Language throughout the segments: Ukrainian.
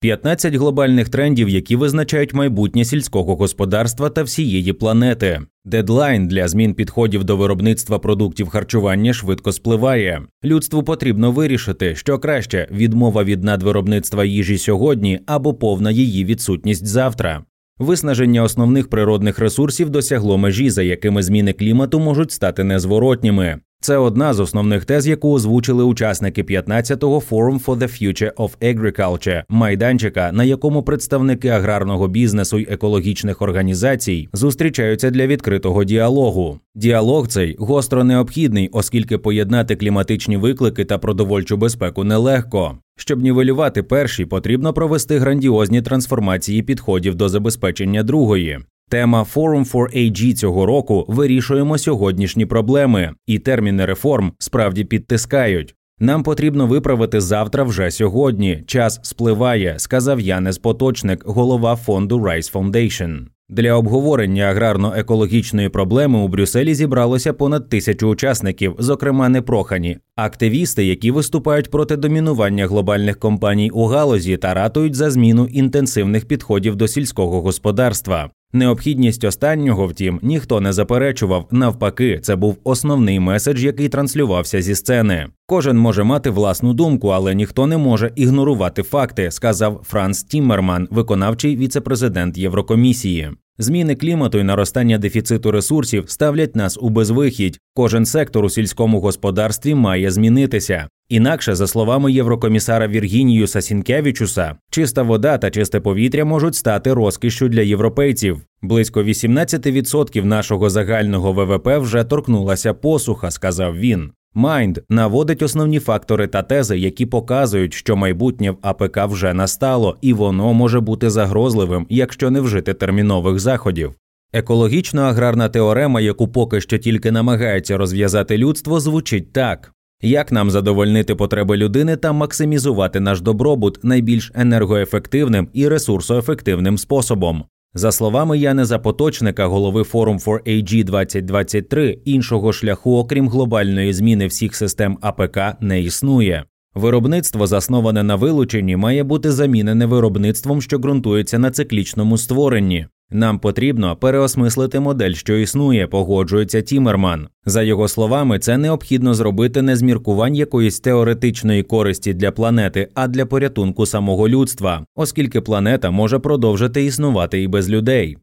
15 глобальних трендів, які визначають майбутнє сільського господарства та всієї планети. Дедлайн для змін підходів до виробництва продуктів харчування швидко спливає. Людству потрібно вирішити, що краще відмова від надвиробництва їжі сьогодні або повна її відсутність завтра. Виснаження основних природних ресурсів досягло межі, за якими зміни клімату можуть стати незворотніми. Це одна з основних тез, яку озвучили учасники 15-го Forum for the Future of Agriculture майданчика, на якому представники аграрного бізнесу й екологічних організацій зустрічаються для відкритого діалогу. Діалог цей гостро необхідний, оскільки поєднати кліматичні виклики та продовольчу безпеку нелегко. Щоб нівелювати перші, потрібно провести грандіозні трансформації підходів до забезпечення другої. Тема Forum for AG цього року вирішуємо сьогоднішні проблеми, і терміни реформ справді підтискають. Нам потрібно виправити завтра вже сьогодні. Час спливає, сказав Янес Поточник, голова фонду Rice Foundation. Для обговорення аграрно-екологічної проблеми у Брюсселі зібралося понад тисячу учасників, зокрема непрохані, активісти, які виступають проти домінування глобальних компаній у галузі та ратують за зміну інтенсивних підходів до сільського господарства. Необхідність останнього, втім, ніхто не заперечував. Навпаки, це був основний меседж, який транслювався зі сцени. Кожен може мати власну думку, але ніхто не може ігнорувати факти, сказав Франц Тіммерман, виконавчий віцепрезидент Єврокомісії. Зміни клімату і наростання дефіциту ресурсів ставлять нас у безвихідь. Кожен сектор у сільському господарстві має змінитися. Інакше, за словами єврокомісара Віргініюса Сінкевічуса, чиста вода та чисте повітря можуть стати розкішшю для європейців. Близько 18% нашого загального ВВП вже торкнулася посуха, сказав він. Майнд наводить основні фактори та тези, які показують, що майбутнє в АПК вже настало, і воно може бути загрозливим, якщо не вжити термінових заходів. Екологічно аграрна теорема, яку поки що тільки намагається розв'язати людство, звучить так. Як нам задовольнити потреби людини та максимізувати наш добробут найбільш енергоефективним і ресурсоефективним способом? За словами Яни Запоточника, голови Forum for AG 2023, іншого шляху, окрім глобальної зміни всіх систем АПК, не існує. Виробництво, засноване на вилученні, має бути замінене виробництвом, що ґрунтується на циклічному створенні. Нам потрібно переосмислити модель, що існує, погоджується Тімерман. За його словами, це необхідно зробити не з міркувань якоїсь теоретичної користі для планети, а для порятунку самого людства, оскільки планета може продовжити існувати і без людей.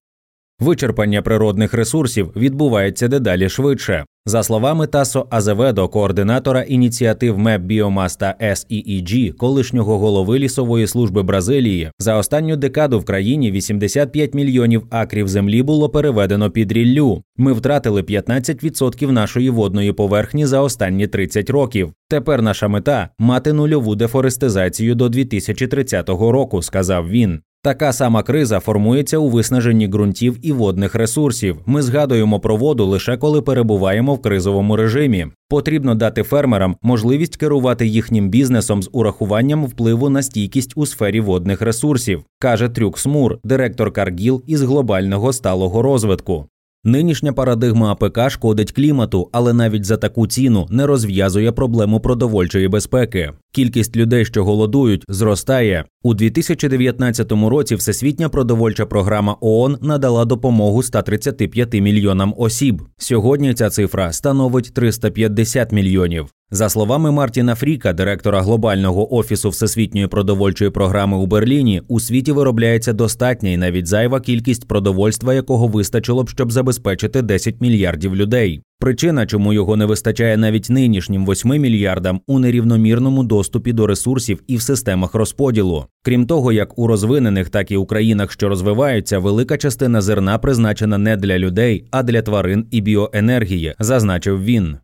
Вичерпання природних ресурсів відбувається дедалі швидше. За словами Тасо Азеведо, координатора ініціатив MapBiomas та SEEG, колишнього голови лісової служби Бразилії, за останню декаду в країні 85 мільйонів акрів землі було переведено під ріллю. Ми втратили 15% нашої водної поверхні за останні 30 років. Тепер наша мета мати нульову дефорестизацію до 2030 року, сказав він. Така сама криза формується у виснаженні ґрунтів і водних ресурсів. Ми згадуємо про воду лише коли перебуваємо в кризовому режимі. Потрібно дати фермерам можливість керувати їхнім бізнесом з урахуванням впливу на стійкість у сфері водних ресурсів, каже Трюк Смур, директор Каргіл із глобального сталого розвитку. Нинішня парадигма АПК шкодить клімату, але навіть за таку ціну не розв'язує проблему продовольчої безпеки. Кількість людей, що голодують, зростає у 2019 році. Всесвітня продовольча програма ООН надала допомогу 135 мільйонам осіб. Сьогодні ця цифра становить 350 мільйонів. За словами Мартіна Фріка, директора глобального офісу всесвітньої продовольчої програми у Берліні, у світі виробляється достатня і навіть зайва кількість продовольства, якого вистачило б, щоб забезпечити 10 мільярдів людей. Причина, чому його не вистачає навіть нинішнім 8 мільярдам у нерівномірному доступі до ресурсів і в системах розподілу. Крім того, як у розвинених, так і у країнах, що розвиваються, велика частина зерна призначена не для людей, а для тварин і біоенергії, зазначив він.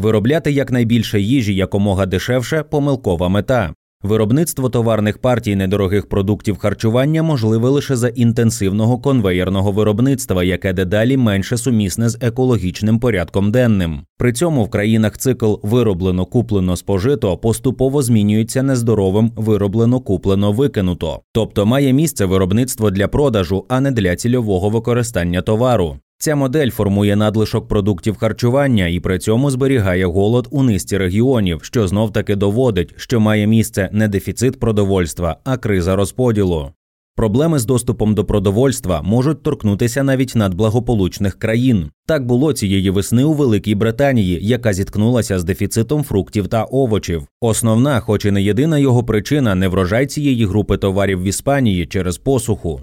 Виробляти якнайбільше їжі якомога дешевше помилкова мета. Виробництво товарних партій недорогих продуктів харчування можливе лише за інтенсивного конвеєрного виробництва, яке дедалі менше сумісне з екологічним порядком денним. При цьому в країнах цикл вироблено куплено спожито поступово змінюється нездоровим вироблено куплено викинуто, тобто має місце виробництво для продажу, а не для цільового використання товару. Ця модель формує надлишок продуктів харчування і при цьому зберігає голод у низці регіонів, що знов таки доводить, що має місце не дефіцит продовольства, а криза розподілу. Проблеми з доступом до продовольства можуть торкнутися навіть надблагополучних країн. Так було цієї весни у Великій Британії, яка зіткнулася з дефіцитом фруктів та овочів. Основна, хоч і не єдина його причина, не врожай цієї групи товарів в Іспанії через посуху.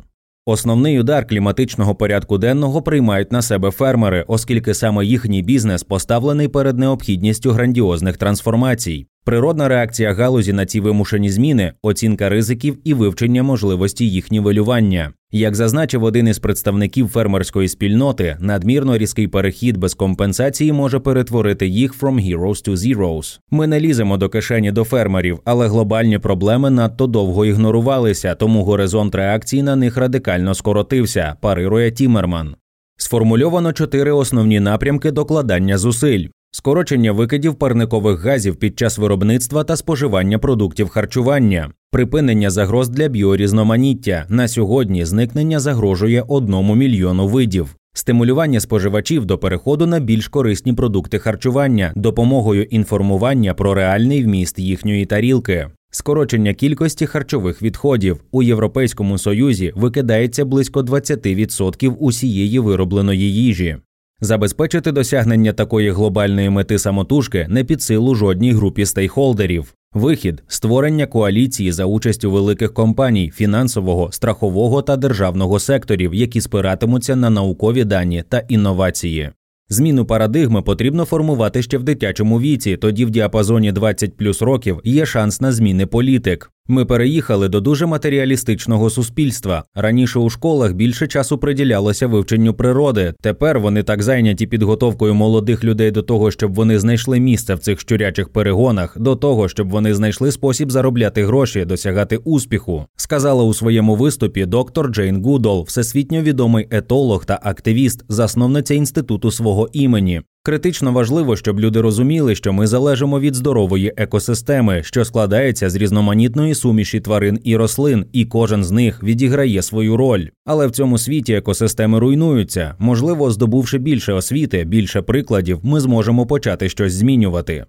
Основний удар кліматичного порядку денного приймають на себе фермери, оскільки саме їхній бізнес поставлений перед необхідністю грандіозних трансформацій. Природна реакція галузі на ці вимушені зміни, оцінка ризиків і вивчення можливості їх нівелювання. Як зазначив один із представників фермерської спільноти, надмірно різкий перехід без компенсації може перетворити їх from heroes to zeros. Ми не ліземо до кишені до фермерів, але глобальні проблеми надто довго ігнорувалися, тому горизонт реакції на них радикально скоротився. Парирує Тімерман. Сформульовано чотири основні напрямки докладання зусиль. Скорочення викидів парникових газів під час виробництва та споживання продуктів харчування, припинення загроз для біорізноманіття на сьогодні зникнення загрожує одному мільйону видів, стимулювання споживачів до переходу на більш корисні продукти харчування, допомогою інформування про реальний вміст їхньої тарілки. Скорочення кількості харчових відходів у Європейському Союзі викидається близько 20% усієї виробленої їжі. Забезпечити досягнення такої глобальної мети самотужки не під силу жодній групі стейкхолдерів. Вихід створення коаліції за участю великих компаній, фінансового, страхового та державного секторів, які спиратимуться на наукові дані та інновації. Зміну парадигми потрібно формувати ще в дитячому віці, тоді в діапазоні 20 плюс років є шанс на зміни політик. Ми переїхали до дуже матеріалістичного суспільства. Раніше у школах більше часу приділялося вивченню природи. Тепер вони так зайняті підготовкою молодих людей до того, щоб вони знайшли місце в цих щурячих перегонах, до того, щоб вони знайшли спосіб заробляти гроші, досягати успіху. Сказала у своєму виступі доктор Джейн Гудол, всесвітньо відомий етолог та активіст, засновниця інституту свого імені. Критично важливо, щоб люди розуміли, що ми залежимо від здорової екосистеми, що складається з різноманітної суміші тварин і рослин, і кожен з них відіграє свою роль. Але в цьому світі екосистеми руйнуються. Можливо, здобувши більше освіти, більше прикладів, ми зможемо почати щось змінювати.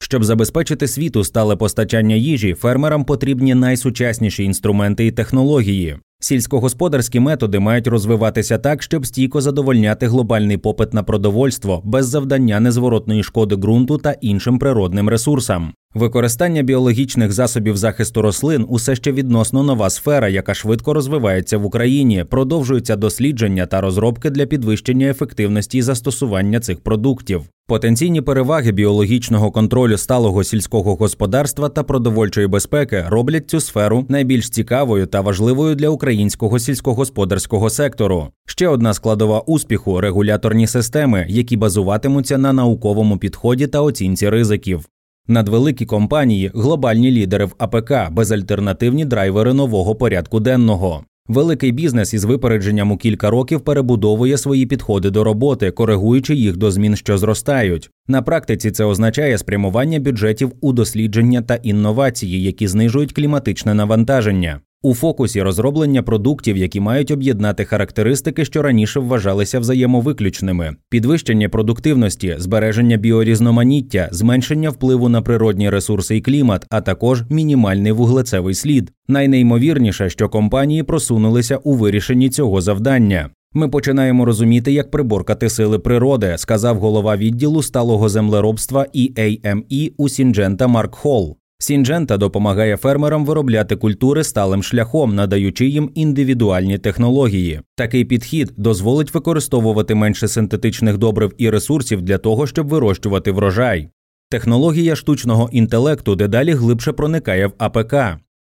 Щоб забезпечити світу стале постачання їжі, фермерам потрібні найсучасніші інструменти і технології. Сільськогосподарські методи мають розвиватися так, щоб стійко задовольняти глобальний попит на продовольство без завдання незворотної шкоди ґрунту та іншим природним ресурсам. Використання біологічних засобів захисту рослин усе ще відносно нова сфера, яка швидко розвивається в Україні. Продовжуються дослідження та розробки для підвищення ефективності і застосування цих продуктів. Потенційні переваги біологічного контролю сталого сільського господарства та продовольчої безпеки роблять цю сферу найбільш цікавою та важливою для українського сільськогосподарського сектору. Ще одна складова успіху регуляторні системи, які базуватимуться на науковому підході та оцінці ризиків. Надвеликі компанії, глобальні лідери в АПК, безальтернативні драйвери нового порядку денного. Великий бізнес із випередженням у кілька років перебудовує свої підходи до роботи, коригуючи їх до змін, що зростають. На практиці це означає спрямування бюджетів у дослідження та інновації, які знижують кліматичне навантаження. У фокусі розроблення продуктів, які мають об'єднати характеристики, що раніше вважалися взаємовиключними, підвищення продуктивності, збереження біорізноманіття, зменшення впливу на природні ресурси і клімат, а також мінімальний вуглецевий слід. Найнеймовірніше, що компанії просунулися у вирішенні цього завдання. Ми починаємо розуміти, як приборкати сили природи, сказав голова відділу сталого землеробства EAME у Сінджента Марк Холл. Сінджента допомагає фермерам виробляти культури сталим шляхом, надаючи їм індивідуальні технології. Такий підхід дозволить використовувати менше синтетичних добрив і ресурсів для того, щоб вирощувати врожай. Технологія штучного інтелекту дедалі глибше проникає в АПК.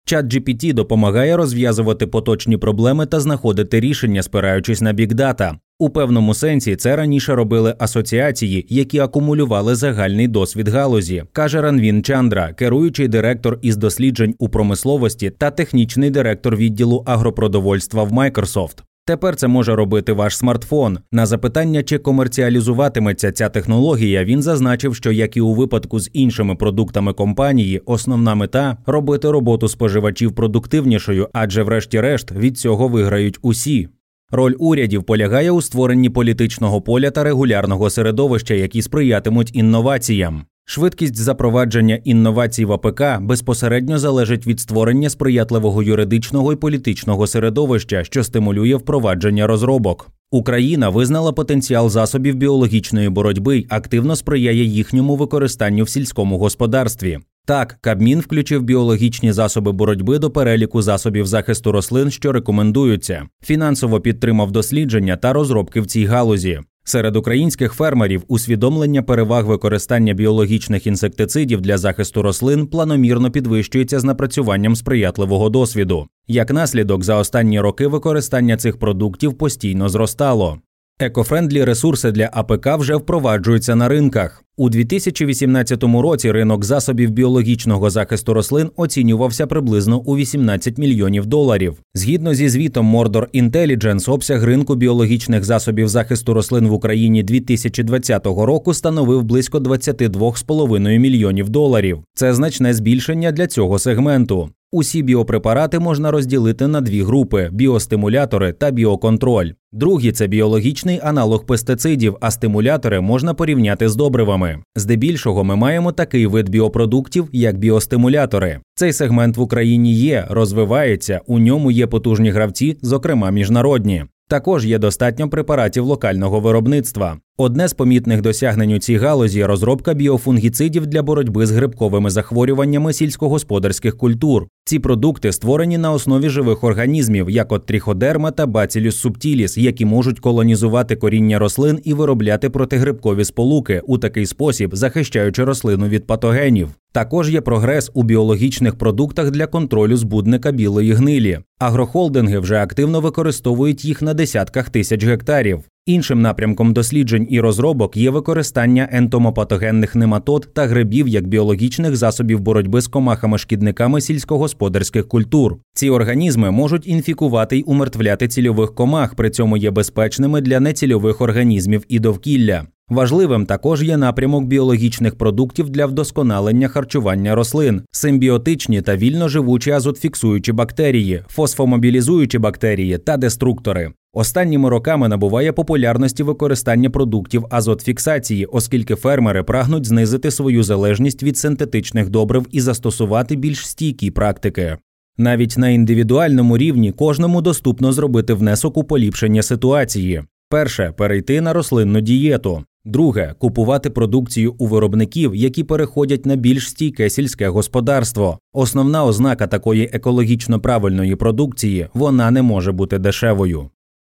Чат GPT допомагає розв'язувати поточні проблеми та знаходити рішення, спираючись на бікдата. У певному сенсі це раніше робили асоціації, які акумулювали загальний досвід галузі, каже Ранвін Чандра, керуючий директор із досліджень у промисловості та технічний директор відділу агропродовольства в Microsoft. Тепер це може робити ваш смартфон. На запитання, чи комерціалізуватиметься ця технологія, він зазначив, що як і у випадку з іншими продуктами компанії, основна мета робити роботу споживачів продуктивнішою, адже, врешті-решт, від цього виграють усі. Роль урядів полягає у створенні політичного поля та регулярного середовища, які сприятимуть інноваціям. Швидкість запровадження інновацій в АПК безпосередньо залежить від створення сприятливого юридичного і політичного середовища, що стимулює впровадження розробок. Україна визнала потенціал засобів біологічної боротьби й активно сприяє їхньому використанню в сільському господарстві. Так, Кабмін включив біологічні засоби боротьби до переліку засобів захисту рослин, що рекомендуються, фінансово підтримав дослідження та розробки в цій галузі. Серед українських фермерів усвідомлення переваг використання біологічних інсектицидів для захисту рослин планомірно підвищується з напрацюванням сприятливого досвіду. Як наслідок, за останні роки використання цих продуктів постійно зростало. Eco-friendly ресурси для АПК вже впроваджуються на ринках. У 2018 році ринок засобів біологічного захисту рослин оцінювався приблизно у 18 мільйонів доларів. Згідно зі звітом Mordor Intelligence, обсяг ринку біологічних засобів захисту рослин в Україні 2020 року становив близько 22,5 мільйонів доларів. Це значне збільшення для цього сегменту. Усі біопрепарати можна розділити на дві групи: біостимулятори та біоконтроль. Другі це біологічний аналог пестицидів, а стимулятори можна порівняти з добривами. Здебільшого ми маємо такий вид біопродуктів, як біостимулятори. Цей сегмент в Україні є, розвивається, у ньому є потужні гравці, зокрема міжнародні. Також є достатньо препаратів локального виробництва. Одне з помітних досягнень у цій галузі розробка біофунгіцидів для боротьби з грибковими захворюваннями сільськогосподарських культур. Ці продукти створені на основі живих організмів, як от тріходерма та бацілюс субтіліс, які можуть колонізувати коріння рослин і виробляти протигрибкові сполуки у такий спосіб, захищаючи рослину від патогенів. Також є прогрес у біологічних продуктах для контролю збудника білої гнилі. Агрохолдинги вже активно використовують їх на десятках тисяч гектарів. Іншим напрямком досліджень і розробок є використання ентомопатогенних нематод та грибів як біологічних засобів боротьби з комахами-шкідниками сільськогосподарських культур. Ці організми можуть інфікувати й умертвляти цільових комах, при цьому є безпечними для нецільових організмів і довкілля. Важливим також є напрямок біологічних продуктів для вдосконалення харчування рослин, симбіотичні та вільно живучі азотфіксуючі бактерії, фосфомобілізуючі бактерії та деструктори. Останніми роками набуває популярності використання продуктів азотфіксації, оскільки фермери прагнуть знизити свою залежність від синтетичних добрив і застосувати більш стійкі практики. Навіть на індивідуальному рівні кожному доступно зробити внесок у поліпшення ситуації. Перше перейти на рослинну дієту. Друге купувати продукцію у виробників, які переходять на більш стійке сільське господарство. Основна ознака такої екологічно правильної продукції вона не може бути дешевою.